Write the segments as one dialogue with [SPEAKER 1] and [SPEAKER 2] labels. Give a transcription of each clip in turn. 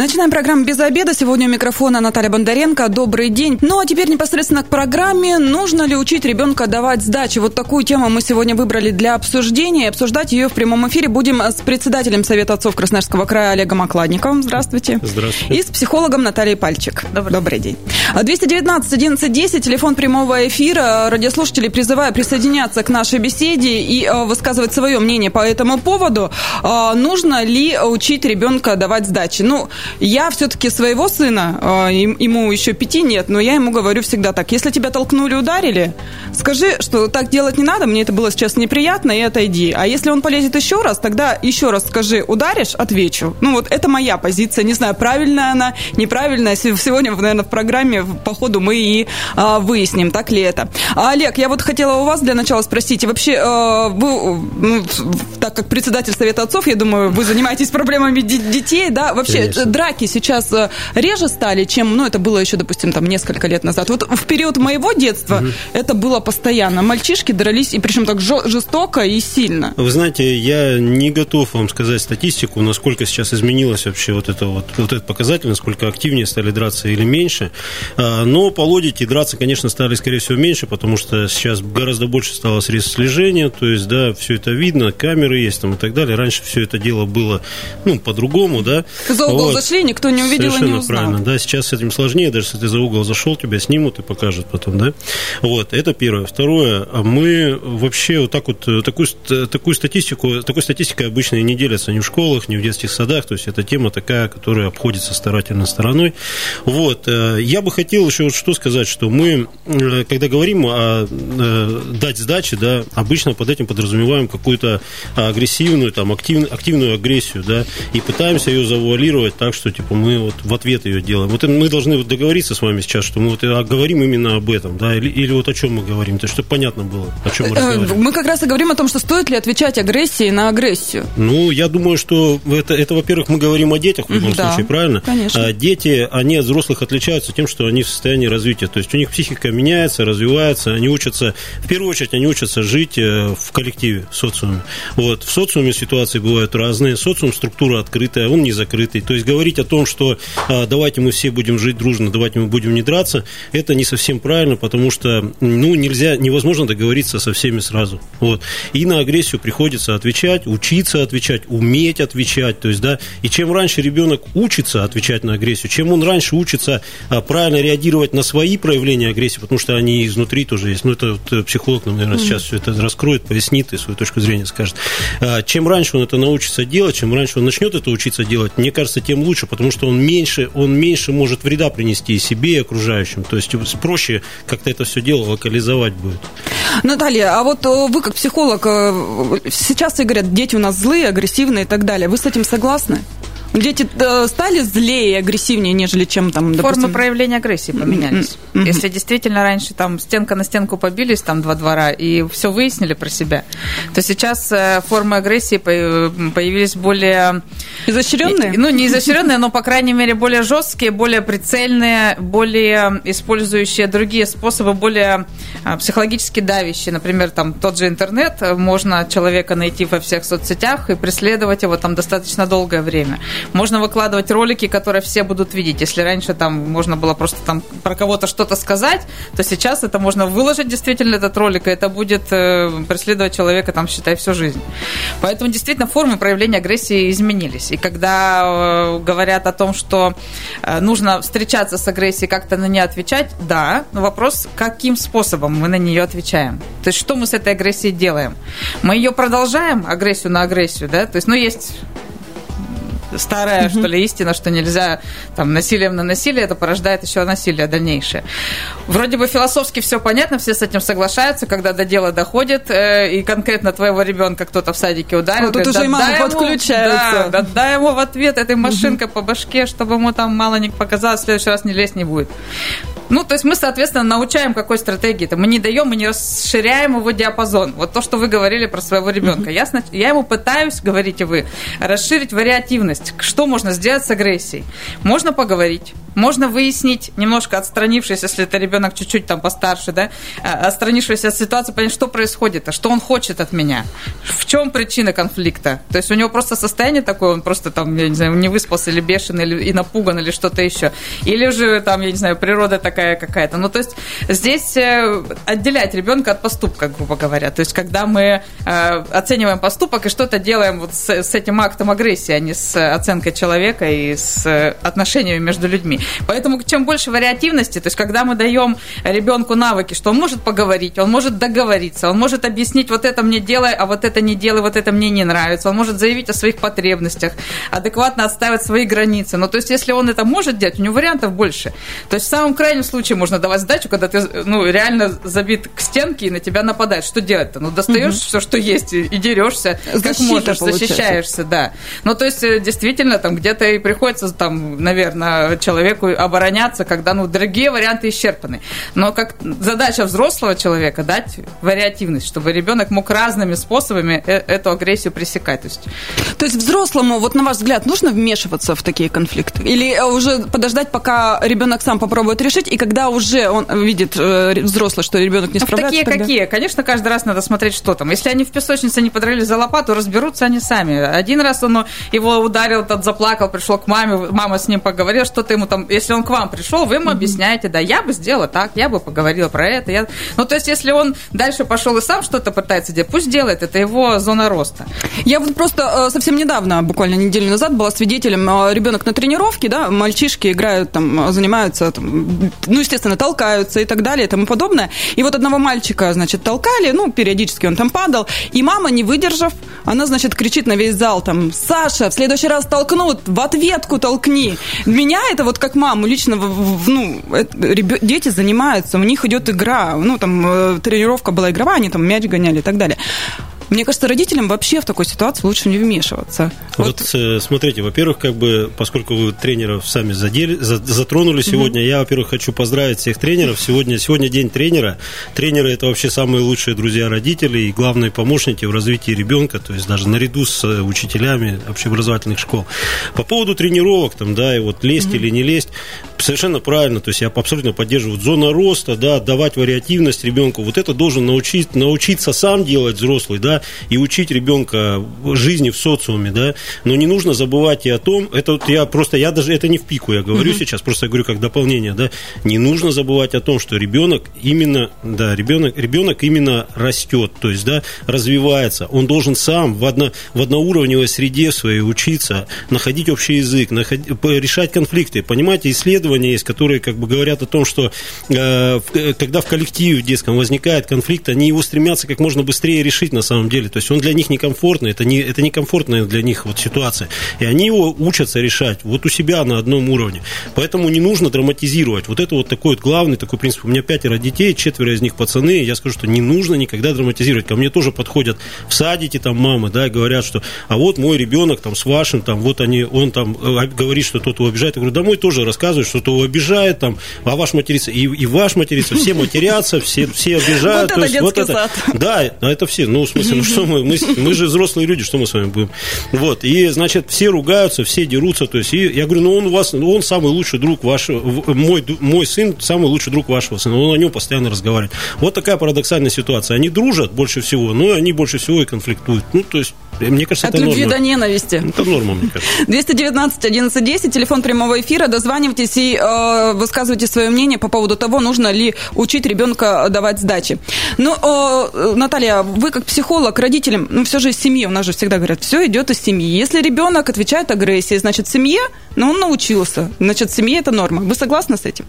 [SPEAKER 1] Начинаем программу «Без обеда». Сегодня у микрофона Наталья Бондаренко. Добрый день. Ну, а теперь непосредственно к программе. Нужно ли учить ребенка давать сдачи? Вот такую тему мы сегодня выбрали для обсуждения. обсуждать ее в прямом эфире будем с председателем Совета отцов Красноярского края Олегом Окладниковым. Здравствуйте.
[SPEAKER 2] Здравствуйте.
[SPEAKER 1] И с психологом Натальей Пальчик.
[SPEAKER 3] Добрый,
[SPEAKER 1] Добрый день. 219 11 10, телефон прямого эфира. Радиослушатели призываю присоединяться к нашей беседе и э, высказывать свое мнение по этому поводу. Э, нужно ли учить ребенка давать сдачи? Ну, я все-таки своего сына, а, ему еще пяти нет, но я ему говорю всегда так, если тебя толкнули, ударили, скажи, что так делать не надо, мне это было сейчас неприятно, и отойди. А если он полезет еще раз, тогда еще раз скажи, ударишь, отвечу. Ну вот это моя позиция, не знаю, правильная она, неправильная. Сегодня, наверное, в программе по ходу мы и а, выясним, так ли это. А, Олег, я вот хотела у вас для начала спросить, вообще, а, вы, ну, так как председатель Совета отцов, я думаю, вы занимаетесь проблемами детей, да, вообще, Конечно драки сейчас э, реже стали, чем, ну, это было еще, допустим, там несколько лет назад. Вот в период моего детства угу. это было постоянно. Мальчишки дрались, и причем так жестоко и сильно.
[SPEAKER 2] Вы знаете, я не готов вам сказать статистику, насколько сейчас изменилось вообще вот это вот, вот этот показатель, насколько активнее стали драться или меньше. А, но по логике драться, конечно, стали, скорее всего, меньше, потому что сейчас гораздо больше стало средств слежения, то есть, да, все это видно, камеры есть там и так далее. Раньше все это дело было, ну, по-другому, да.
[SPEAKER 1] За угол вот зашли, никто не увидел
[SPEAKER 2] Совершенно
[SPEAKER 1] и не узнал.
[SPEAKER 2] правильно, да, сейчас с этим сложнее, даже если ты за угол зашел, тебя снимут и покажут потом, да. Вот, это первое. Второе, мы вообще вот так вот, такую, такую статистику, такой статистикой обычно и не делятся ни в школах, ни в детских садах, то есть это тема такая, которая обходится старательно стороной. Вот, э, я бы хотел еще вот что сказать, что мы, э, когда говорим о э, дать сдачи, да, обычно под этим подразумеваем какую-то агрессивную, там, актив, активную агрессию, да, и пытаемся ее завуалировать так, что типа мы вот в ответ ее делаем. Вот мы должны вот договориться с вами сейчас, что мы вот говорим именно об этом, да, или, или вот о чем мы говорим, то чтобы понятно было, о чем мы э, разговариваем.
[SPEAKER 1] Мы как раз и говорим о том, что стоит ли отвечать агрессией на агрессию.
[SPEAKER 2] Ну, я думаю, что это, это во-первых, мы говорим о детях в любом да, случае, правильно?
[SPEAKER 1] Конечно.
[SPEAKER 2] А дети, они от взрослых отличаются тем, что они в состоянии развития, то есть у них психика меняется, развивается, они учатся, в первую очередь, они учатся жить э, в коллективе, в социуме. Вот, в социуме ситуации бывают разные, социум структура открытая, он не закрытый, то есть говорить о том, что а, давайте мы все будем жить дружно, давайте мы будем не драться, это не совсем правильно, потому что ну, нельзя, невозможно договориться со всеми сразу. Вот. И на агрессию приходится отвечать, учиться отвечать, уметь отвечать. То есть, да, и чем раньше ребенок учится отвечать на агрессию, чем он раньше учится а, правильно реагировать на свои проявления агрессии, потому что они изнутри тоже есть. Ну, это вот э, психолог, наверное, mm-hmm. сейчас все это раскроет, пояснит и свою точку зрения скажет. А, чем раньше он это научится делать, чем раньше он начнет это учиться делать, мне кажется, тем лучше, потому что он меньше, он меньше может вреда принести и себе, и окружающим. То есть проще как-то это все дело локализовать будет.
[SPEAKER 1] Наталья, а вот э, вы как психолог, э, сейчас все говорят, дети у нас злые, агрессивные и так далее. Вы с этим согласны? Дети э, стали злее агрессивнее, нежели чем там,
[SPEAKER 3] допустим... Формы проявления агрессии поменялись. Mm-hmm. Если действительно раньше там стенка на стенку побились, там два двора, и все выяснили про себя, то сейчас э, формы агрессии появились более...
[SPEAKER 1] Изощренные?
[SPEAKER 3] Ну, не изощренные, но, по крайней мере, более жесткие, более прицельные, более использующие другие способы, более э, психологически давящие. Например, там тот же интернет, можно человека найти во всех соцсетях и преследовать его там достаточно долгое время. Можно выкладывать ролики, которые все будут видеть. Если раньше там можно было просто там про кого-то что-то сказать, то сейчас это можно выложить действительно этот ролик, и это будет э, преследовать человека, там, считай, всю жизнь. Поэтому действительно формы проявления агрессии изменились. И когда э, говорят о том, что э, нужно встречаться с агрессией, как-то на нее отвечать, да, но вопрос, каким способом мы на нее отвечаем. То есть что мы с этой агрессией делаем? Мы ее продолжаем, агрессию на агрессию, да? То есть, ну, есть старая, что ли, истина, что нельзя там насилием на насилие, это порождает еще насилие дальнейшее. Вроде бы философски все понятно, все с этим соглашаются, когда до дела доходит, э, и конкретно твоего ребенка кто-то в садике ударил.
[SPEAKER 1] А тут говорит, уже и мама подключается.
[SPEAKER 3] Да, дай ему в ответ этой машинкой по башке, чтобы ему там мало не показалось, в следующий раз не лезть не будет. Ну, то есть мы, соответственно, научаем какой стратегии. -то. Мы не даем, мы не расширяем его диапазон. Вот то, что вы говорили про своего ребенка. Я, я ему пытаюсь, говорите вы, расширить вариативность вариативность. Что можно сделать с агрессией? Можно поговорить, можно выяснить, немножко отстранившись, если это ребенок чуть-чуть там постарше, да, а, отстранившись от ситуации, понять, что происходит, а что он хочет от меня, в чем причина конфликта. То есть у него просто состояние такое, он просто там, я не знаю, не выспался или бешеный, или и напуган, или что-то еще. Или же там, я не знаю, природа такая какая-то. Ну, то есть здесь э, отделять ребенка от поступка, грубо говоря. То есть когда мы э, оцениваем поступок и что-то делаем вот с, с этим актом агрессии, а не с оценкой человека и с отношениями между людьми. Поэтому чем больше вариативности, то есть когда мы даем ребенку навыки, что он может поговорить, он может договориться, он может объяснить, вот это мне делай, а вот это не делай, вот это мне не нравится, он может заявить о своих потребностях, адекватно отставить свои границы. Но то есть если он это может делать, у него вариантов больше. То есть в самом крайнем случае можно давать сдачу, когда ты ну, реально забит к стенке и на тебя нападает. Что делать-то? Ну, достаешь угу. все, что есть, и, и дерешься, Защита, как можешь, получается. защищаешься, да. Ну, то есть, э, действительно, там где-то и приходится, там, наверное, человеку обороняться, когда, ну, другие варианты исчерпаны. Но как задача взрослого человека дать вариативность, чтобы ребенок мог разными способами э, эту агрессию пресекать. То есть,
[SPEAKER 1] то есть взрослому, вот на ваш взгляд, нужно вмешиваться в такие конфликты? Или э, уже подождать, пока ребенок сам попробует решить, и когда уже он видит взрослый, что ребенок не справляется?
[SPEAKER 3] Такие тогда... какие? Конечно, каждый раз надо смотреть, что там. Если они в песочнице не подрались за лопату, разберутся они сами. Один раз он его ударил, тот заплакал, пришел к маме, мама с ним поговорила, что-то ему там, если он к вам пришел, вы ему объясняете, да, я бы сделала так, я бы поговорила про это. Я... Ну, то есть, если он дальше пошел и сам что-то пытается делать, пусть делает, это его зона роста.
[SPEAKER 1] Я вот просто э, совсем недавно, буквально неделю назад, была свидетелем, э, ребенок на тренировке, да, мальчишки играют, там, занимаются, там, ну, естественно, толкаются и так далее и тому подобное. И вот одного мальчика, значит, толкали, ну, периодически он там падал, и мама, не выдержав, она, значит, кричит на весь зал, там, Саша, в следующий раз толкнут, в ответку толкни. Меня это вот как маму лично, ну, дети занимаются, у них идет игра, ну, там, э, тренировка была игровая, они там мяч гоняли и так далее. Мне кажется, родителям вообще в такой ситуации лучше не вмешиваться.
[SPEAKER 2] Вот, вот э, смотрите, во-первых, как бы, поскольку вы тренеров сами задели, затронули сегодня, mm-hmm. я, во-первых, хочу поздравить всех тренеров. Сегодня, сегодня день тренера. Тренеры – это вообще самые лучшие друзья родителей и главные помощники в развитии ребенка, то есть даже наряду с э, учителями общеобразовательных школ. По поводу тренировок, там, да, и вот лезть mm-hmm. или не лезть, совершенно правильно, то есть я абсолютно поддерживаю. Зона роста, да, давать вариативность ребенку, вот это должен научить, научиться сам делать взрослый, да, и учить ребенка жизни в социуме, да, но не нужно забывать и о том, это вот я просто, я даже, это не в пику я говорю угу. сейчас, просто я говорю как дополнение, да, не нужно забывать о том, что ребенок именно, да, ребенок, ребенок именно растет, то есть, да, развивается, он должен сам в, одно, в одноуровневой среде своей учиться, находить общий язык, находить, решать конфликты, понимаете, исследования есть, которые как бы говорят о том, что э, когда в коллективе в детском возникает конфликт, они его стремятся как можно быстрее решить на самом деле. То есть он для них некомфортный, это, не, это некомфортная для них вот ситуация. И они его учатся решать вот у себя на одном уровне. Поэтому не нужно драматизировать. Вот это вот такой вот главный такой принцип. У меня пятеро детей, четверо из них пацаны. Я скажу, что не нужно никогда драматизировать. Ко мне тоже подходят в садике там мамы, да, и говорят, что а вот мой ребенок там с вашим, там вот они, он там э, говорит, что тот его обижает. Я говорю, домой тоже рассказывает, что то его обижает, там, а ваш матерится, и, и ваш матерится, все матерятся, все, все обижают.
[SPEAKER 1] Вот это вот это,
[SPEAKER 2] Да, это все. Ну, в смысле, ну что мы, мы, мы же взрослые люди, что мы с вами будем? Вот, и, значит, все ругаются, все дерутся, то есть, и я говорю, ну, он у вас, он самый лучший друг вашего, мой, мой сын самый лучший друг вашего сына, он о нем постоянно разговаривает. Вот такая парадоксальная ситуация. Они дружат больше всего, но они больше всего и конфликтуют. Ну, то есть, мне кажется,
[SPEAKER 1] От
[SPEAKER 2] это
[SPEAKER 1] любви
[SPEAKER 2] норма.
[SPEAKER 1] до ненависти.
[SPEAKER 2] Это норма, мне кажется.
[SPEAKER 1] 219 11 10, телефон прямого эфира. Дозванивайтесь и э, высказывайте свое мнение по поводу того, нужно ли учить ребенка давать сдачи. Ну, э, Наталья, вы как психолог, родителям, ну, все же из семьи, у нас же всегда говорят, все идет из семьи. Если ребенок отвечает агрессией, значит, в семье, ну, он научился. Значит, в семье это норма. Вы согласны с этим?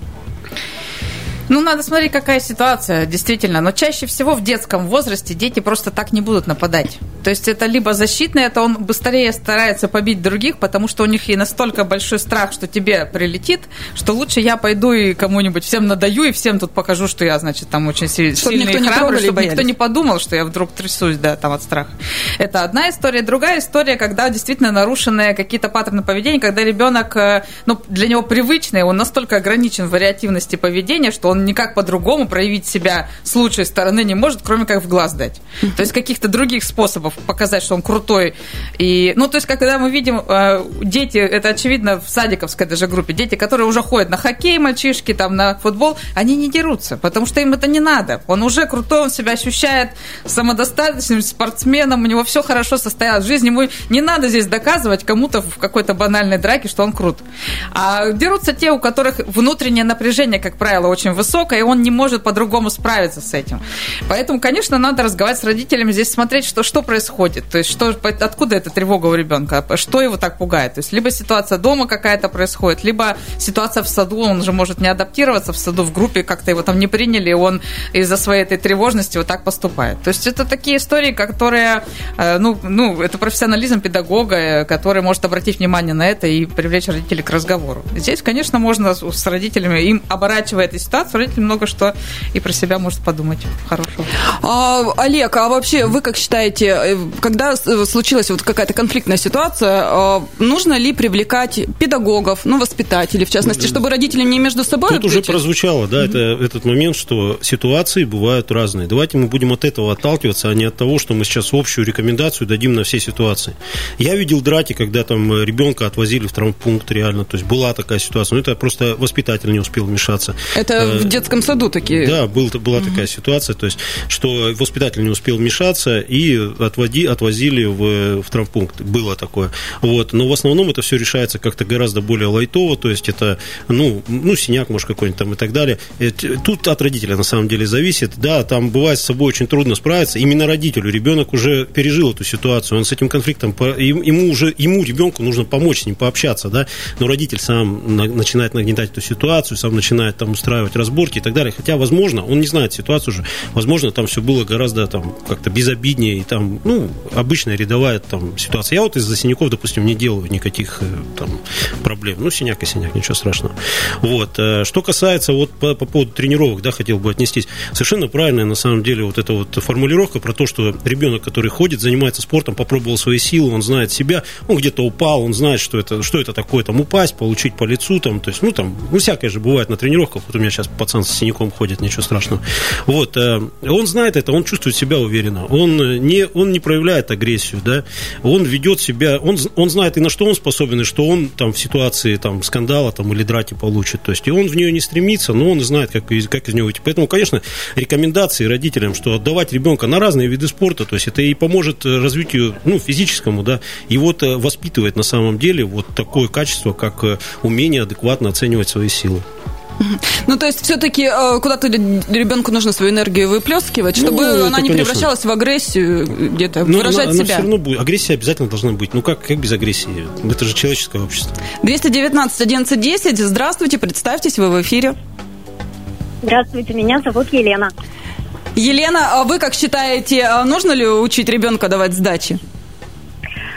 [SPEAKER 3] Ну, надо смотреть, какая ситуация, действительно. Но чаще всего в детском возрасте дети просто так не будут нападать. То есть это либо защитное, это он быстрее старается побить других, потому что у них и настолько большой страх, что тебе прилетит, что лучше я пойду и кому-нибудь всем надаю, и всем тут покажу, что я, значит, там очень сильный чтобы
[SPEAKER 1] никто
[SPEAKER 3] и храбрый,
[SPEAKER 1] чтобы
[SPEAKER 3] боялись. никто не подумал, что я вдруг трясусь, да, там от страха. Это одна история. Другая история, когда действительно нарушены какие-то паттерны поведения, когда ребенок, э, ну, для него привычный, он настолько ограничен в вариативности поведения, что он он никак по-другому проявить себя с лучшей стороны не может, кроме как в глаз дать. То есть каких-то других способов показать, что он крутой. И, ну, то есть, когда мы видим э, дети, это очевидно в садиковской даже группе, дети, которые уже ходят на хоккей, мальчишки, там, на футбол, они не дерутся, потому что им это не надо. Он уже крутой, он себя ощущает самодостаточным спортсменом, у него все хорошо состоялось в жизни, ему не надо здесь доказывать кому-то в какой-то банальной драке, что он крут. А дерутся те, у которых внутреннее напряжение, как правило, очень высокое, и он не может по-другому справиться с этим. Поэтому, конечно, надо разговаривать с родителями, здесь смотреть, что, что происходит, то есть что, откуда эта тревога у ребенка, что его так пугает. То есть либо ситуация дома какая-то происходит, либо ситуация в саду, он же может не адаптироваться в саду, в группе, как-то его там не приняли, и он из-за своей этой тревожности вот так поступает. То есть это такие истории, которые, э, ну, ну это профессионализм педагога, э, который может обратить внимание на это и привлечь родителей к разговору. Здесь, конечно, можно с родителями, им оборачивая эту ситуацию, родитель много что и про себя может подумать хорошего.
[SPEAKER 1] А, Олег, а вообще вы как считаете, э, когда случилась вот какая-то конфликтная ситуация, нужно ли привлекать педагогов, ну, воспитателей, в частности, чтобы родители не между собой...
[SPEAKER 2] Тут уже прозвучало, да, это, этот момент, что ситуации бывают разные. Давайте мы будем от этого отталкиваться, а не от того, что мы сейчас общую рекомендацию дадим на все ситуации. Я видел драки, когда там ребенка отвозили в травмпункт реально, то есть была такая ситуация, но это просто воспитатель не успел вмешаться.
[SPEAKER 1] Это э, в детском саду такие?
[SPEAKER 2] Да, был, была угу. такая ситуация, то есть, что воспитатель не успел вмешаться и отводи, отвозили в, в травмпункт. Было такое. Вот. Но в основном это все решается как-то гораздо более лайтово, то есть это, ну, ну синяк, может, какой-нибудь там и так далее. Тут от родителя на самом деле зависит. Да, там бывает с собой очень трудно справиться. Именно родителю. Ребенок уже пережил эту ситуацию, он с этим конфликтом, ему уже, ему, ребенку, нужно помочь с ним пообщаться, да, но родитель сам начинает нагнетать эту ситуацию, сам начинает там устраивать разборки и так далее. Хотя, возможно, он не знает ситуацию уже, возможно, там все было гораздо там как-то безобиднее и там, ну, обычная рядовая там ситуация. Я вот из-за синяков, допустим, не делаю никаких э, там проблем. Ну, синяк и синяк, ничего страшного. Вот. Э, что касается вот по, по поводу тренировок, да, хотел бы отнестись. Совершенно правильная, на самом деле, вот эта вот формулировка про то, что ребенок, который ходит, занимается спортом, попробовал свои силы, он знает себя, он где-то упал, он знает, что это, что это такое, там, упасть, получить по лицу, там, то есть, ну, там, ну, всякое же бывает на тренировках, вот у меня сейчас пацан с синяком ходит, ничего страшного. Вот, э, он знает это, он чувствует себя уверенно, он не, он не проявляет агрессию, да, он ведет себя, он, он знает и на что он способен, и что он там в ситуации там скандала там или драки получит, то есть, и он в нее не стремится, но он знает, как, как из него выйти. Поэтому, конечно, рекомендации родителям, что отдавать ребенка на разные виды спорта, то есть это и поможет развитию, ну, физическому, да, и вот э, воспитывает на самом деле вот такое качество, как э, умение адекватно оценивать свои силы.
[SPEAKER 1] Ну, то есть, все-таки э, куда-то ребенку нужно свою энергию выплескивать, ну, чтобы ну, она не конечно. превращалась в агрессию, где-то Но выражать она, себя.
[SPEAKER 2] Она все равно будет. Агрессия обязательно должна быть. Ну, как, как без агрессии? Это же человеческое общество.
[SPEAKER 1] 219 11 10. Здравствуйте, представьтесь, вы в эфире.
[SPEAKER 4] Здравствуйте, меня зовут Елена.
[SPEAKER 1] Елена, а вы как считаете, а нужно ли учить ребенка давать сдачи?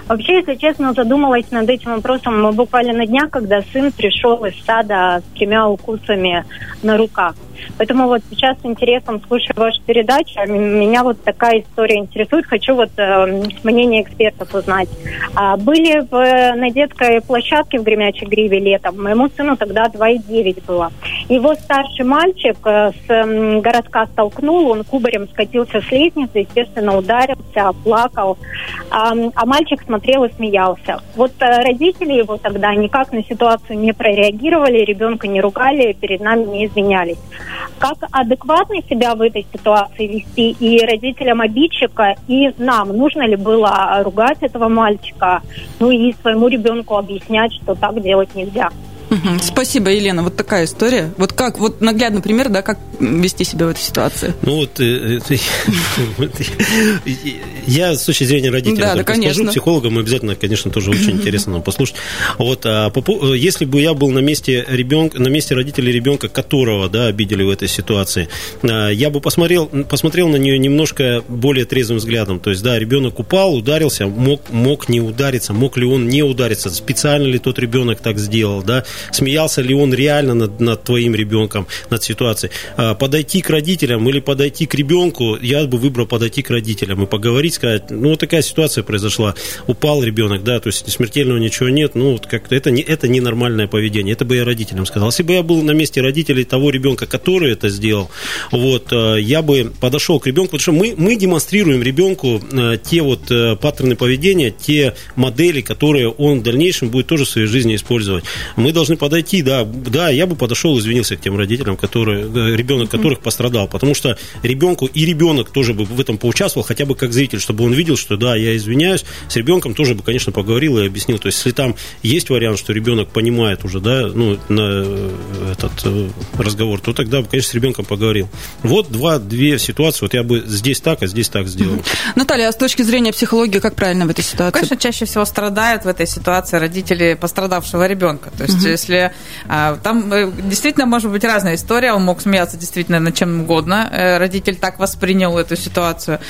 [SPEAKER 4] Вообще, если честно, задумалась над этим вопросом буквально на днях, когда сын пришел из сада с тремя укусами на руках. Поэтому вот сейчас с интересом слушаю вашу передачу. А меня вот такая история интересует. Хочу вот э, мнение экспертов узнать. А, были в, на детской площадке в Гремячей Гриве летом. Моему сыну тогда 2,9 было. Его старший мальчик э, с э, городка столкнул, он кубарем скатился с лестницы, естественно, ударился, плакал. А, а мальчик смотрел и смеялся. Вот э, родители его тогда никак на ситуацию не прореагировали, ребенка не ругали, перед нами не извинялись как адекватно себя в этой ситуации вести и родителям обидчика, и нам. Нужно ли было ругать этого мальчика, ну и своему ребенку объяснять, что так делать нельзя.
[SPEAKER 1] Спасибо, Елена. Вот такая история. Вот как, вот наглядный пример, да, как вести себя в этой ситуации.
[SPEAKER 2] Ну вот, э, я с точки зрения родителя да, да, скажу, психологам обязательно, конечно, тоже очень интересно нам послушать. Вот, а если бы я был на месте ребенка, на месте родителей ребенка, которого, да, обидели в этой ситуации, а, я бы посмотрел, посмотрел на нее немножко более трезвым взглядом. То есть, да, ребенок упал, ударился, мог, мог не удариться, мог ли он не удариться, специально ли тот ребенок так сделал, да, смеялся ли он реально над, над твоим ребенком, над ситуацией. А, подойти к родителям или подойти к ребенку, я бы выбрал подойти к родителям и поговорить позвонить, сказать, ну, вот такая ситуация произошла, упал ребенок, да, то есть смертельного ничего нет, ну, вот как-то это не, это ненормальное поведение, это бы я родителям сказал. Если бы я был на месте родителей того ребенка, который это сделал, вот, э, я бы подошел к ребенку, потому что мы, мы демонстрируем ребенку э, те вот э, паттерны поведения, те модели, которые он в дальнейшем будет тоже в своей жизни использовать. Мы должны подойти, да, да, я бы подошел, извинился к тем родителям, которые, ребенок которых пострадал, потому что ребенку и ребенок тоже бы в этом поучаствовал, хотя бы как зритель, чтобы он видел, что да, я извиняюсь, с ребенком тоже бы, конечно, поговорил и объяснил. То есть, если там есть вариант, что ребенок понимает уже, да, ну, на этот разговор, то тогда, конечно, с ребенком поговорил. Вот два, две ситуации, вот я бы здесь так, а здесь так сделал.
[SPEAKER 1] Наталья, а с точки зрения психологии, как правильно в этой ситуации?
[SPEAKER 3] Конечно, чаще всего страдают в этой ситуации родители пострадавшего ребенка. То есть, угу. если а, там э, действительно может быть разная история, он мог смеяться действительно над чем угодно, э, родитель так воспринял эту ситуацию.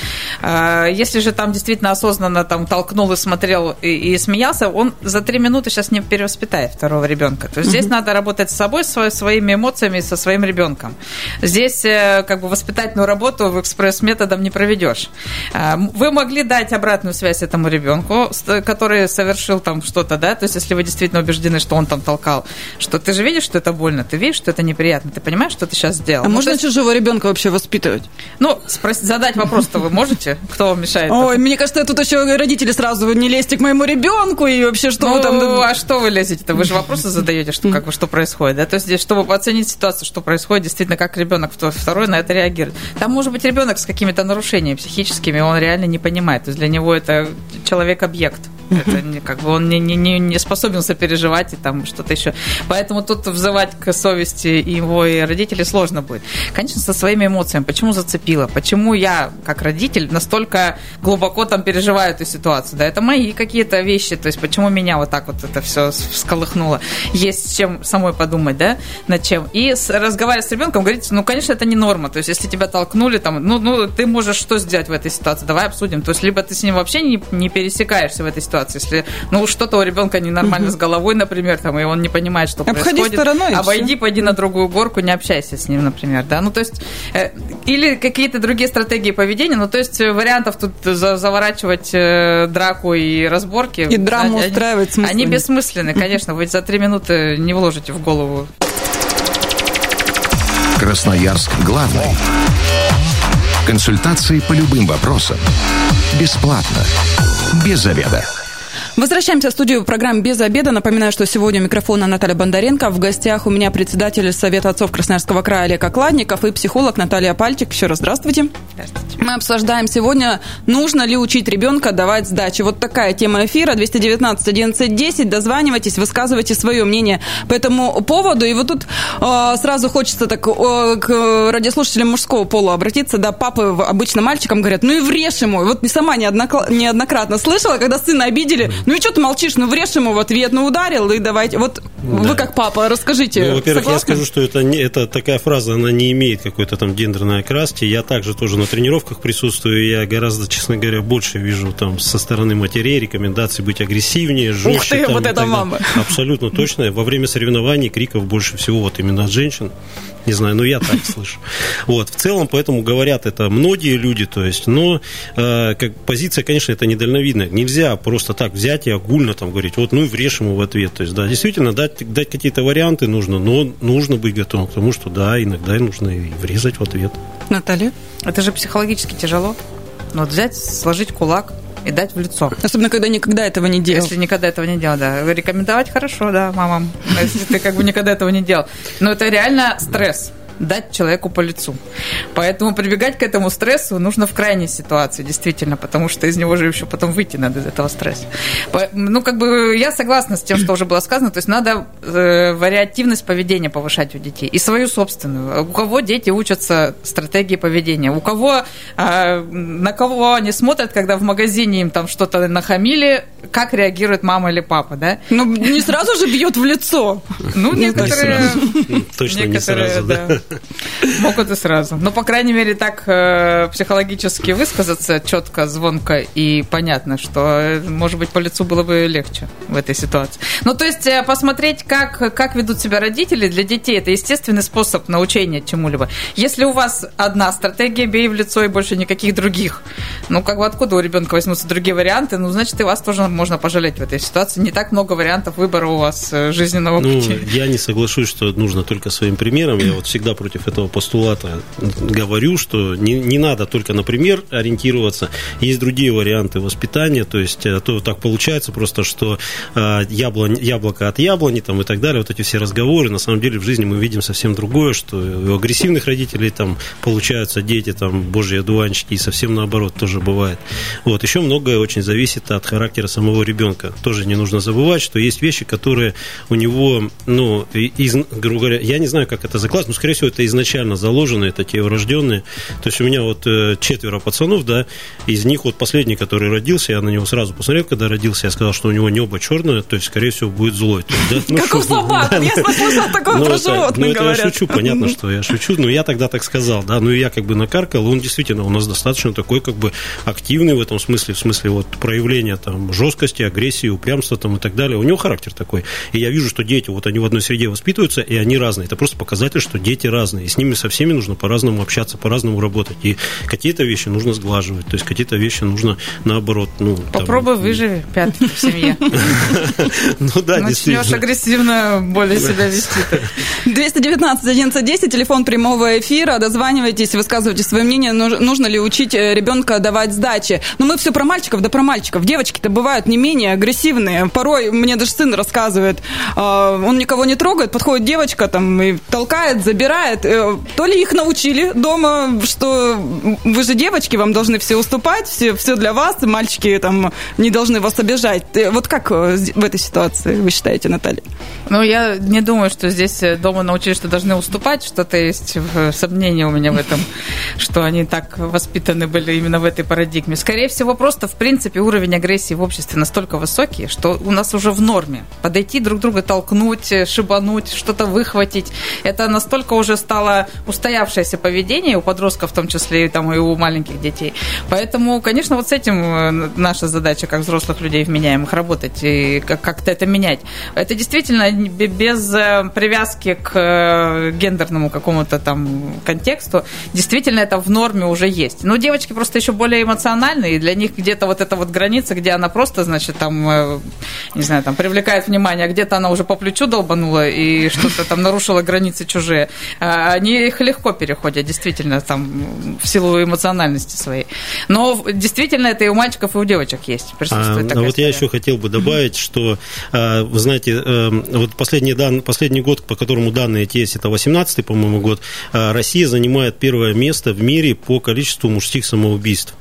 [SPEAKER 3] Если же там действительно осознанно там толкнул и смотрел и, и смеялся, он за три минуты сейчас не перевоспитает второго ребенка. То есть, здесь угу. надо работать с собой, со своими эмоциями, со своим ребенком. Здесь э, как бы воспитательную работу в экспресс-методом не проведешь. А, вы могли дать обратную связь этому ребенку, который совершил там что-то, да, то есть если вы действительно убеждены, что он там толкал, что ты же видишь, что это больно, ты видишь, что это неприятно, ты понимаешь, что ты сейчас сделал.
[SPEAKER 1] А
[SPEAKER 3] ну,
[SPEAKER 1] можно
[SPEAKER 3] есть...
[SPEAKER 1] чужого ребенка вообще воспитывать?
[SPEAKER 3] Ну, спросить, задать вопрос-то вы можете? Кто вам мешает?
[SPEAKER 1] Ой, мне кажется, тут еще родители сразу не лезьте к моему ребенку и вообще что
[SPEAKER 3] ну,
[SPEAKER 1] вы там...
[SPEAKER 3] а что вы лезете-то? Вы же вопросы задаете, что, как бы, что происходит, да? То есть чтобы оценить ситуацию, что происходит, действительно, как ребенок второй на это реагирует. Там может быть ребенок с какими-то нарушениями психическими, он реально не понимает. То есть для него это человек-объект. Это не, как бы он не, не, не способен сопереживать и там что-то еще. Поэтому тут взывать к совести его и родителей сложно будет. Конечно, со своими эмоциями. Почему зацепило? Почему я, как родитель, настолько глубоко там переживаю эту ситуацию? Да, это мои какие-то вещи. То есть, почему меня вот так вот это все всколыхнуло? Есть с чем самой подумать, да, над чем. И с, разговаривать с ребенком, говорить, ну, конечно, это не норма. То есть, если тебя толкнули, там, ну, ну, ты можешь что сделать в этой ситуации? Давай обсудим. То есть, либо ты с ним вообще не, не пересекаешься в этой ситуации. Если, ну, что-то у ребенка ненормально с головой, например, там, и он не понимает, что
[SPEAKER 1] Обходи
[SPEAKER 3] происходит.
[SPEAKER 1] стороной.
[SPEAKER 3] Обойди, пойди на другую горку, не общайся с ним, например, да. Ну, то есть, э, или какие-то другие стратегии поведения, ну, то есть, э, вариантов тут заворачивать э, драку и разборки.
[SPEAKER 1] И драму они, устраивать
[SPEAKER 3] смысл. Они бессмысленны, конечно, вы за три минуты не вложите в голову.
[SPEAKER 5] Красноярск главный. Консультации по любым вопросам. Бесплатно. Без заведа.
[SPEAKER 1] Возвращаемся в студию программы «Без обеда». Напоминаю, что сегодня у микрофона Наталья Бондаренко. В гостях у меня председатель Совета отцов Красноярского края Олег Окладников и психолог Наталья Пальчик. Еще раз здравствуйте. Здравствуйте. Мы обсуждаем сегодня, нужно ли учить ребенка давать сдачи. Вот такая тема эфира. 219 11 10. Дозванивайтесь, высказывайте свое мнение по этому поводу. И вот тут э, сразу хочется так э, к радиослушателям мужского пола обратиться. Да, папы обычно мальчикам говорят, ну и врежь ему. Вот сама неоднократно слышала, когда сына обидели, ну и что ты молчишь? Ну врежь ему в ответ, ну ударил, и давайте. Вот да. вы как папа, расскажите.
[SPEAKER 2] Ну, во-первых, согласны? я скажу, что это, не, это такая фраза, она не имеет какой-то там гендерной окраски. Я также тоже на тренировках присутствую, я гораздо, честно говоря, больше вижу там со стороны матерей рекомендаций быть агрессивнее, жестче. Ух
[SPEAKER 1] ты,
[SPEAKER 2] там,
[SPEAKER 1] вот это мама.
[SPEAKER 2] Абсолютно точно. Во время соревнований криков больше всего вот именно от женщин. Не знаю, но я так слышу. Вот, в целом, поэтому говорят это многие люди, то есть, но э, как позиция, конечно, это недальновидная. Нельзя просто так взять и огульно там говорить, вот, ну и врежь ему в ответ. То есть, да, действительно, дать, дать какие-то варианты нужно, но нужно быть готовым к тому, что да, иногда нужно и врезать в ответ.
[SPEAKER 1] Наталья?
[SPEAKER 3] Это же психологически тяжело. Ну, вот взять, сложить кулак, и дать в лицо.
[SPEAKER 1] Особенно, когда никогда этого не делал.
[SPEAKER 3] Если никогда этого не делал, да. Рекомендовать хорошо, да, мамам, если ты как бы никогда этого не делал. Но это реально стресс дать человеку по лицу. Поэтому прибегать к этому стрессу нужно в крайней ситуации, действительно, потому что из него же еще потом выйти надо из этого стресса. Ну, как бы я согласна с тем, что уже было сказано, то есть надо э, вариативность поведения повышать у детей и свою собственную. У кого дети учатся стратегии поведения, у кого, э, на кого они смотрят, когда в магазине им там что-то нахамили, как реагирует мама или папа, да?
[SPEAKER 1] Ну, не сразу же бьет в лицо.
[SPEAKER 3] Ну, некоторые...
[SPEAKER 2] Точно не сразу, да.
[SPEAKER 3] Могут и сразу. Но, по крайней мере, так э, психологически высказаться четко, звонко и понятно, что, э, может быть, по лицу было бы легче в этой ситуации. Ну, то есть, э, посмотреть, как, как ведут себя родители для детей, это естественный способ научения чему-либо. Если у вас одна стратегия, бей в лицо и больше никаких других, ну, как бы откуда у ребенка возьмутся другие варианты, ну, значит, и вас тоже можно пожалеть в этой ситуации. Не так много вариантов выбора у вас э, жизненного
[SPEAKER 2] Ну,
[SPEAKER 3] пути.
[SPEAKER 2] я не соглашусь, что нужно только своим примером. Я вот всегда против этого постулата говорю, что не, не надо только на пример ориентироваться. Есть другие варианты воспитания. То есть, а то так получается просто, что э, яблонь, яблоко от яблони там, и так далее. Вот эти все разговоры. На самом деле в жизни мы видим совсем другое, что у агрессивных родителей там получаются дети, там, божьи одуванчики, и совсем наоборот тоже бывает. Вот. Еще многое очень зависит от характера самого ребенка. Тоже не нужно забывать, что есть вещи, которые у него, ну, из, грубо говоря, я не знаю, как это закладывать, но, скорее всего, это изначально заложено, это те врожденные. То есть у меня вот э, четверо пацанов, да, из них вот последний, который родился, я на него сразу посмотрел, когда родился, я сказал, что у него небо черное, то есть, скорее всего, будет злой. Ну,
[SPEAKER 1] Как у собак. Я
[SPEAKER 2] да.
[SPEAKER 1] слышала такое
[SPEAKER 2] Ну,
[SPEAKER 1] про животных,
[SPEAKER 2] ну, это я шучу, понятно, что я шучу, но я тогда так сказал, да, ну я как бы накаркал, он действительно у нас достаточно такой как бы активный в этом смысле, в смысле вот проявления там жесткости, агрессии, упрямства там и так далее. У него характер такой. И я вижу, что дети, вот они в одной среде воспитываются, и они разные. Это просто показатель, что дети разные. И с ними со всеми нужно по-разному общаться, по-разному работать. И какие-то вещи нужно сглаживать, то есть какие-то вещи нужно наоборот, ну... там,
[SPEAKER 3] Попробуй выживи пятый в семье.
[SPEAKER 2] Ну да,
[SPEAKER 3] Начнешь агрессивно более себя вести.
[SPEAKER 1] 219 1110, телефон прямого эфира. Дозванивайтесь, высказывайте свое мнение, нуж- нужно ли учить э, ребенка давать сдачи. Но мы все про мальчиков, да про мальчиков. Девочки-то бывают не менее агрессивные. Порой мне даже сын рассказывает, э, он никого не трогает, подходит девочка там и толкает, забирает. Э, То ли их научили дома, что вы же девочки, вам должны все уступать, все, все для вас, мальчики там не должны вас обижать. Э, Вот как э, в этой ситуации вы считаете, Наталья?
[SPEAKER 3] Ну, я не думаю, что здесь дома научили, что должны уступать. Что-то есть сомнение у меня в этом, что они так воспитаны были именно в этой парадигме. Скорее всего, просто, в принципе, уровень агрессии в обществе настолько высокий, что у нас уже в норме. Подойти друг друга, толкнуть, шибануть, что-то выхватить. Это настолько уже стало устоявшееся поведение у подростков, в том числе и, там, и у маленьких детей. Поэтому, конечно, вот с этим э, наша задача, как взрослых людей вменяемых, работать и как- как-то это менять. Это действительно без э, привязки к э, гендерному какому-то там контексту, действительно это в норме уже есть. Но девочки просто еще более эмоциональные, и для них где-то вот эта вот граница, где она просто, значит, там, не знаю, там привлекает внимание, а где-то она уже по плечу долбанула и что-то там нарушила границы чужие, они их легко переходят, действительно, там, в силу эмоциональности своей. Но действительно это и у мальчиков, и у девочек есть.
[SPEAKER 2] А,
[SPEAKER 3] Присутствует
[SPEAKER 2] а
[SPEAKER 3] такая
[SPEAKER 2] вот я
[SPEAKER 3] история.
[SPEAKER 2] еще хотел бы добавить, что, э, вы знаете, э, вот последний, дан, последний год, по которому данные есть, это 18-й, по-моему, год, э, Россия занимает первое место в мире по количеству мужских самоубийств.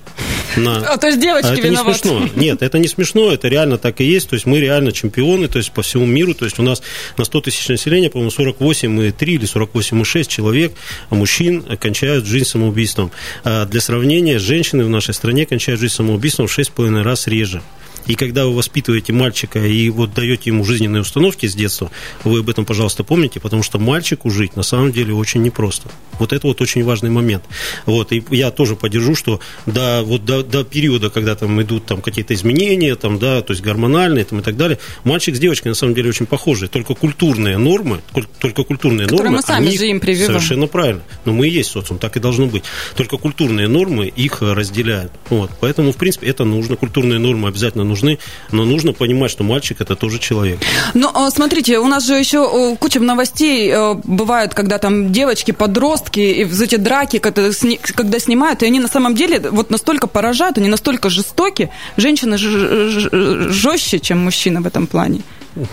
[SPEAKER 2] На...
[SPEAKER 1] А, то есть девочки
[SPEAKER 2] А это
[SPEAKER 1] виноваты.
[SPEAKER 2] не смешно. Нет, это не смешно, это реально так и есть. То есть мы реально чемпионы, то есть по всему миру. То есть у нас на 100 тысяч населения, по-моему, 48,3 или 48,6 человек, а мужчин, кончают жизнь самоубийством. А Для сравнения, женщины в нашей стране кончают жизнь самоубийством в 6,5 раз реже. И когда вы воспитываете мальчика и вот даете ему жизненные установки с детства, вы об этом, пожалуйста, помните, потому что мальчику жить на самом деле очень непросто. Вот это вот очень важный момент. Вот, и я тоже поддержу, что до, вот до, до периода, когда там идут там какие-то изменения, там, да, то есть гормональные там, и так далее, мальчик с девочкой на самом деле очень похожи. Только культурные нормы, только культурные
[SPEAKER 1] Которые
[SPEAKER 2] нормы,
[SPEAKER 1] мы сами
[SPEAKER 2] они
[SPEAKER 1] же им прививаем.
[SPEAKER 2] Совершенно правильно. Но мы и есть социум, так и должно быть. Только культурные нормы их разделяют. Вот. Поэтому, в принципе, это нужно. Культурные нормы обязательно нужны, но нужно понимать, что мальчик это тоже человек.
[SPEAKER 1] Ну, а, смотрите, у нас же еще э, куча новостей э, бывают, когда там девочки, подростки, и вот эти драки, когда, когда снимают, и они на самом деле вот настолько поражают, они настолько жестоки. Женщины жестче, чем мужчины в этом плане.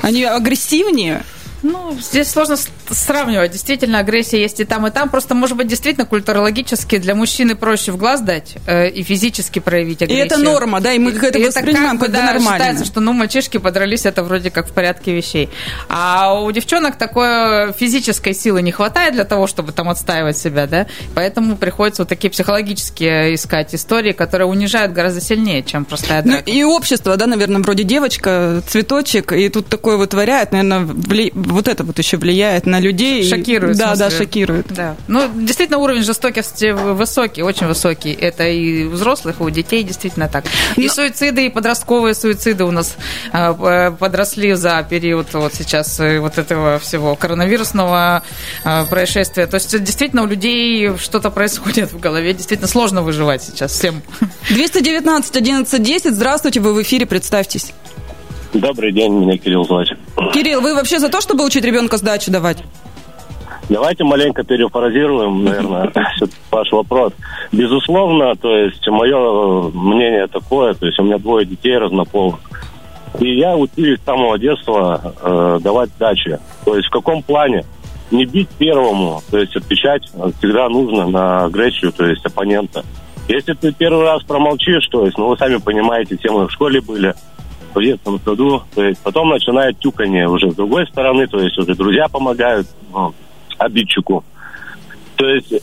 [SPEAKER 1] Они агрессивнее.
[SPEAKER 3] Ну, здесь сложно сравнивать. Действительно, агрессия есть и там, и там. Просто, может быть, действительно культурологически для мужчины проще в глаз дать э, и физически проявить
[SPEAKER 1] И
[SPEAKER 3] агрессию.
[SPEAKER 1] это норма, да, и мы это
[SPEAKER 3] И
[SPEAKER 1] воспринимаем
[SPEAKER 3] как бы,
[SPEAKER 1] как
[SPEAKER 3] да,
[SPEAKER 1] нормально.
[SPEAKER 3] считается, что ну мальчишки подрались, это вроде как в порядке вещей. А у девчонок такой физической силы не хватает для того, чтобы там отстаивать себя, да. Поэтому приходится вот такие психологические искать истории, которые унижают гораздо сильнее, чем простая
[SPEAKER 1] Ну,
[SPEAKER 3] драка.
[SPEAKER 1] и общество, да, наверное, вроде девочка, цветочек, и тут такое вытворяет, наверное, вли- вот это вот еще влияет на людей.
[SPEAKER 3] Шокирует.
[SPEAKER 1] Да, да, шокирует.
[SPEAKER 3] Да. Ну, действительно, уровень жестокости высокий, очень высокий. Это и у взрослых, и у детей действительно так. И Но... суициды, и подростковые суициды у нас а, подросли за период вот сейчас э, вот этого всего коронавирусного а, происшествия. То есть действительно у людей что-то происходит в голове. Действительно сложно выживать сейчас всем.
[SPEAKER 1] 219 11 10. Здравствуйте, вы в эфире, представьтесь.
[SPEAKER 6] Добрый день, меня Кирилл звать.
[SPEAKER 1] Кирилл, вы вообще за то, чтобы учить ребенка сдачу давать?
[SPEAKER 6] Давайте маленько перефразируем, наверное, ваш вопрос. Безусловно, то есть мое мнение такое, то есть у меня двое детей разнополых. И я учусь с самого детства э, давать дачи. То есть в каком плане? Не бить первому, то есть отвечать всегда нужно на агрессию, то есть оппонента. Если ты первый раз промолчишь, то есть, ну вы сами понимаете, все мы в школе были, в детском саду, то есть потом начинает тюканье уже с другой стороны, то есть уже друзья помогают ну, обидчику. То есть,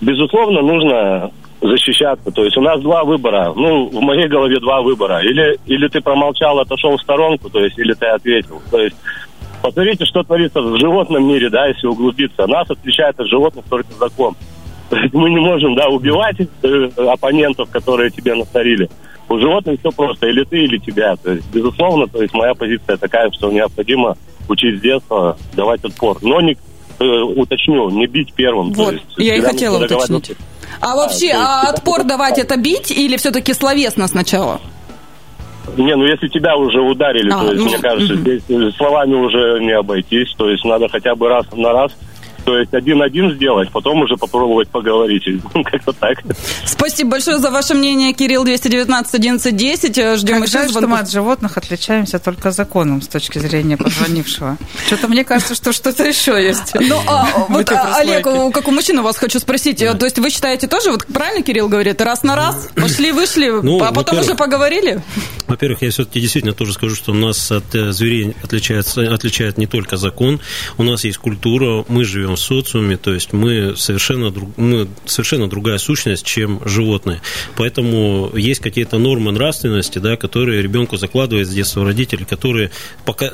[SPEAKER 6] безусловно, нужно защищаться. То есть у нас два выбора. Ну, в моей голове два выбора. Или, или ты промолчал, отошел в сторонку, то есть, или ты ответил. То есть, посмотрите, что творится в животном мире, да, если углубиться. Нас отличает от животных только закон. То есть мы не можем, да, убивать э, оппонентов, которые тебе насорили. У животных все просто, или ты, или тебя. То есть, безусловно, то есть моя позиция такая, что необходимо учить с детства, давать отпор. Но не, э, уточню, не бить первым.
[SPEAKER 1] Вот, есть, я и хотела уточнить. А вообще, а, а отпор давать это бить или все-таки словесно сначала?
[SPEAKER 6] Не, ну если тебя уже ударили, а, то есть, ну, мне кажется, угу. здесь словами уже не обойтись, то есть надо хотя бы раз на раз то есть один-один сделать, потом уже попробовать поговорить. Как-то так.
[SPEAKER 1] Спасибо большое за ваше мнение, Кирилл 219 11 10. Ждем
[SPEAKER 3] как жаль, что мы от животных отличаемся только законом с точки зрения позвонившего. Что-то мне кажется, что что-то еще есть.
[SPEAKER 1] Ну, а, вот, а, Олег, как у мужчины вас хочу спросить. То есть вы считаете тоже, вот правильно Кирилл говорит, раз на раз, пошли, вышли, ну, а потом уже поговорили?
[SPEAKER 2] Во-первых, я все-таки действительно тоже скажу, что у нас от э, зверей отличается, отличает не только закон, у нас есть культура, мы живем социуме, то есть мы совершенно, друг, мы совершенно другая сущность, чем животные. Поэтому есть какие-то нормы нравственности, да, которые ребенку закладывает с детства родители, которые,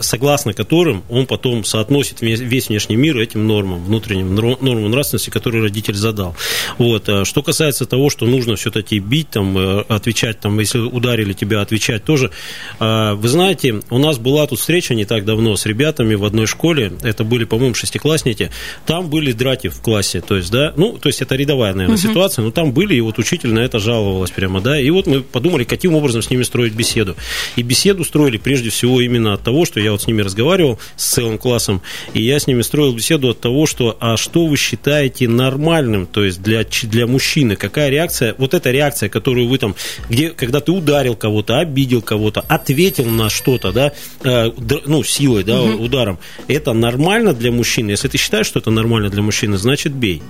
[SPEAKER 2] согласно которым он потом соотносит весь внешний мир этим нормам, внутренним нормам нравственности, которые родитель задал. Вот. А что касается того, что нужно все-таки бить, там, э, отвечать, там, если ударили тебя, отвечать тоже. А, вы знаете, у нас была тут встреча не так давно с ребятами в одной школе, это были, по-моему, шестиклассники, там были драки в классе, то есть, да, ну, то есть это рядовая, наверное, угу. ситуация, но там были, и вот учитель на это жаловалась прямо, да, и вот мы подумали, каким образом с ними строить беседу. И беседу строили прежде всего именно от того, что я вот с ними разговаривал, с целым классом, и я с ними строил беседу от того, что, а что вы считаете нормальным, то есть для, для мужчины, какая реакция, вот эта реакция, которую вы там, где, когда ты ударил кого-то, обидел кого-то, ответил на что-то, да, э, ну, силой, да, угу. ударом, это нормально для мужчины, если ты считаешь, что это нормально для мужчины, значит бей.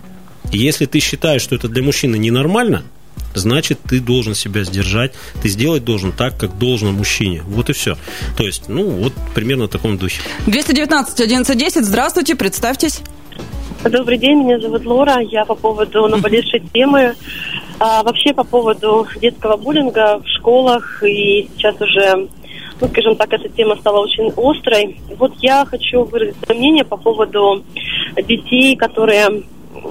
[SPEAKER 2] И если ты считаешь, что это для мужчины ненормально, значит, ты должен себя сдержать, ты сделать должен так, как должно мужчине. Вот и все. То есть, ну, вот примерно в таком духе.
[SPEAKER 1] 219 1110, здравствуйте, представьтесь.
[SPEAKER 7] Добрый день, меня зовут Лора. Я по поводу наболевшей темы. А, вообще по поводу детского буллинга в школах и сейчас уже ну, скажем так, эта тема стала очень острой. Вот я хочу выразить мнение по поводу детей, которые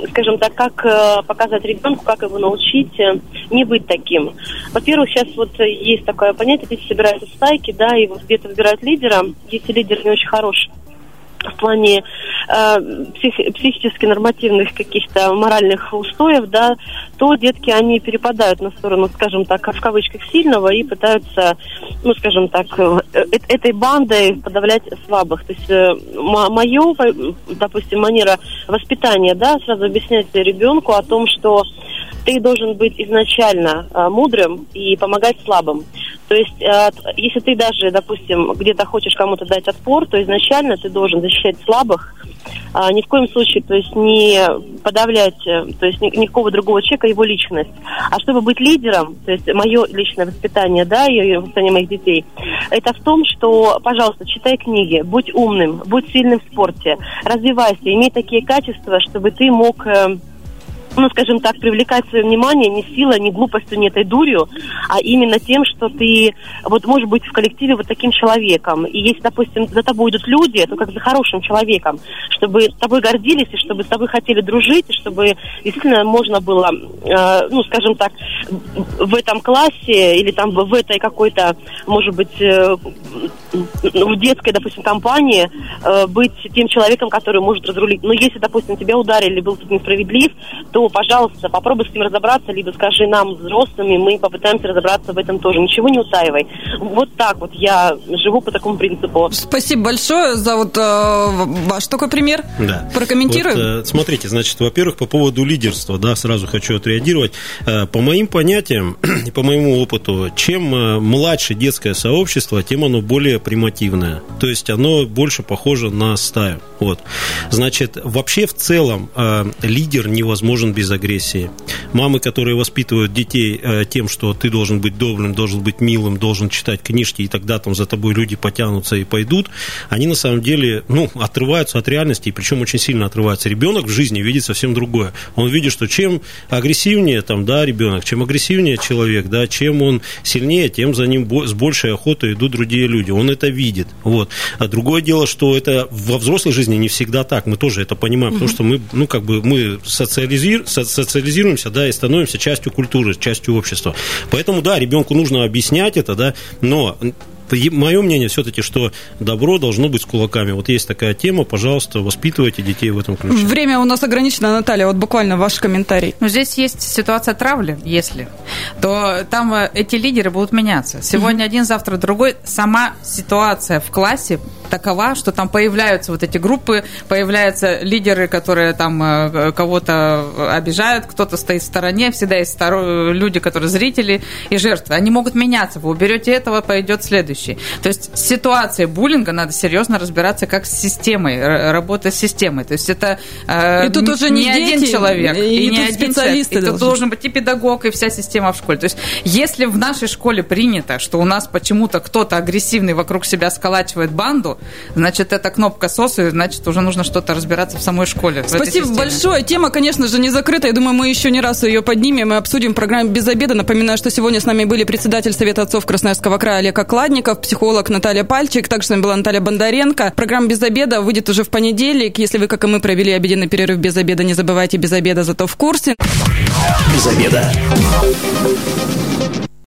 [SPEAKER 7] скажем так, как э, показать ребенку, как его научить э, не быть таким. Во-первых, сейчас вот есть такое понятие, дети собираются в стайки, да, и вот где-то выбирают лидера, если лидер не очень хороший в плане э, псих, психически нормативных каких-то моральных устоев, да, то детки, они перепадают на сторону, скажем так, в кавычках сильного и пытаются, ну, скажем так, э, э этой бандой подавлять слабых. То есть э, мое, допустим, манера воспитания, да, сразу объяснять ребенку о том, что ты должен быть изначально э, мудрым и помогать слабым. То есть, э, если ты даже, допустим, где-то хочешь кому-то дать отпор, то изначально ты должен защищать слабых, э, ни в коем случае, то есть не подавлять, э, то есть ни, никакого другого человека его личность. А чтобы быть лидером, то есть мое личное воспитание, да, и воспитание моих детей, это в том, что, пожалуйста, читай книги, будь умным, будь сильным в спорте, развивайся, имей такие качества, чтобы ты мог э, ну, скажем так, привлекать свое внимание не силой, не глупостью, не этой дурью, а именно тем, что ты вот можешь быть в коллективе вот таким человеком. И если, допустим, за тобой идут люди, то как за хорошим человеком, чтобы тобой гордились, и чтобы с тобой хотели дружить, и чтобы действительно можно было, э, ну, скажем так, в этом классе или там в этой какой-то, может быть, э, в детской, допустим, компании э, быть тем человеком, который может разрулить. Но если, допустим, тебя ударили, был тут несправедлив, то, пожалуйста, попробуй с ним разобраться, либо скажи нам, взрослыми, мы попытаемся разобраться в этом тоже. Ничего не утаивай. Вот так вот я живу по такому принципу.
[SPEAKER 1] Спасибо большое за вот э, ваш такой пример.
[SPEAKER 2] Да.
[SPEAKER 1] Прокомментируем.
[SPEAKER 2] Вот, э, смотрите, значит, во-первых, по поводу лидерства, да, сразу хочу отреагировать. Э, по моим понятиям и по моему опыту, чем э, младше детское сообщество, тем оно более примативное. То есть оно больше похоже на стаю. Вот. Значит, вообще в целом э, лидер невозможен без агрессии. Мамы, которые воспитывают детей э, тем, что ты должен быть добрым, должен быть милым, должен читать книжки, и тогда там за тобой люди потянутся и пойдут, они на самом деле, ну, отрываются от реальности, и причем очень сильно отрываются. Ребенок в жизни видит совсем другое. Он видит, что чем агрессивнее там, да, ребенок, чем агрессивнее человек, да, чем он сильнее, тем за ним с большей охотой идут другие люди. Он это видит. Вот. А другое дело, что это во взрослой жизни не всегда так. Мы тоже это понимаем, потому что мы, ну, как бы, мы социализир, социализируемся, да, и становимся частью культуры, частью общества. Поэтому, да, ребенку нужно объяснять это, да, но мое мнение все-таки, что добро должно быть с кулаками. Вот есть такая тема, пожалуйста, воспитывайте детей в этом ключе.
[SPEAKER 1] Время у нас ограничено, Наталья, вот буквально ваш комментарий.
[SPEAKER 3] Ну, здесь есть ситуация травли, если, то там э, эти лидеры будут меняться. Сегодня один, завтра другой. Сама ситуация в классе такова, что там появляются вот эти группы, появляются лидеры, которые там э, кого-то обижают, кто-то стоит в стороне, всегда есть люди, которые зрители и жертвы. Они могут меняться. Вы уберете этого, пойдет следующий. То есть ситуация буллинга надо серьезно разбираться как с системой, работа с системой. То есть это
[SPEAKER 1] э, и тут уже не,
[SPEAKER 3] не
[SPEAKER 1] дети,
[SPEAKER 3] один человек,
[SPEAKER 1] и,
[SPEAKER 3] и не один
[SPEAKER 1] специалисты
[SPEAKER 3] человек. И тут должен быть и педагог, и вся система в школе. То есть если в нашей школе принято, что у нас почему-то кто-то агрессивный вокруг себя сколачивает банду, значит, это кнопка СОС, и значит, уже нужно что-то разбираться в самой школе.
[SPEAKER 1] Спасибо большое. Тема, конечно же, не закрыта. Я думаю, мы еще не раз ее поднимем и обсудим в программе «Без обеда». Напоминаю, что сегодня с нами были председатель Совета отцов Красноярского края Олег Окладников, психолог Наталья Пальчик, также с нами была Наталья Бондаренко. Программа «Без обеда» выйдет уже в понедельник. Если вы, как и мы, провели обеденный перерыв без обеда, не забывайте без обеда, зато в курсе.
[SPEAKER 5] Без обеда.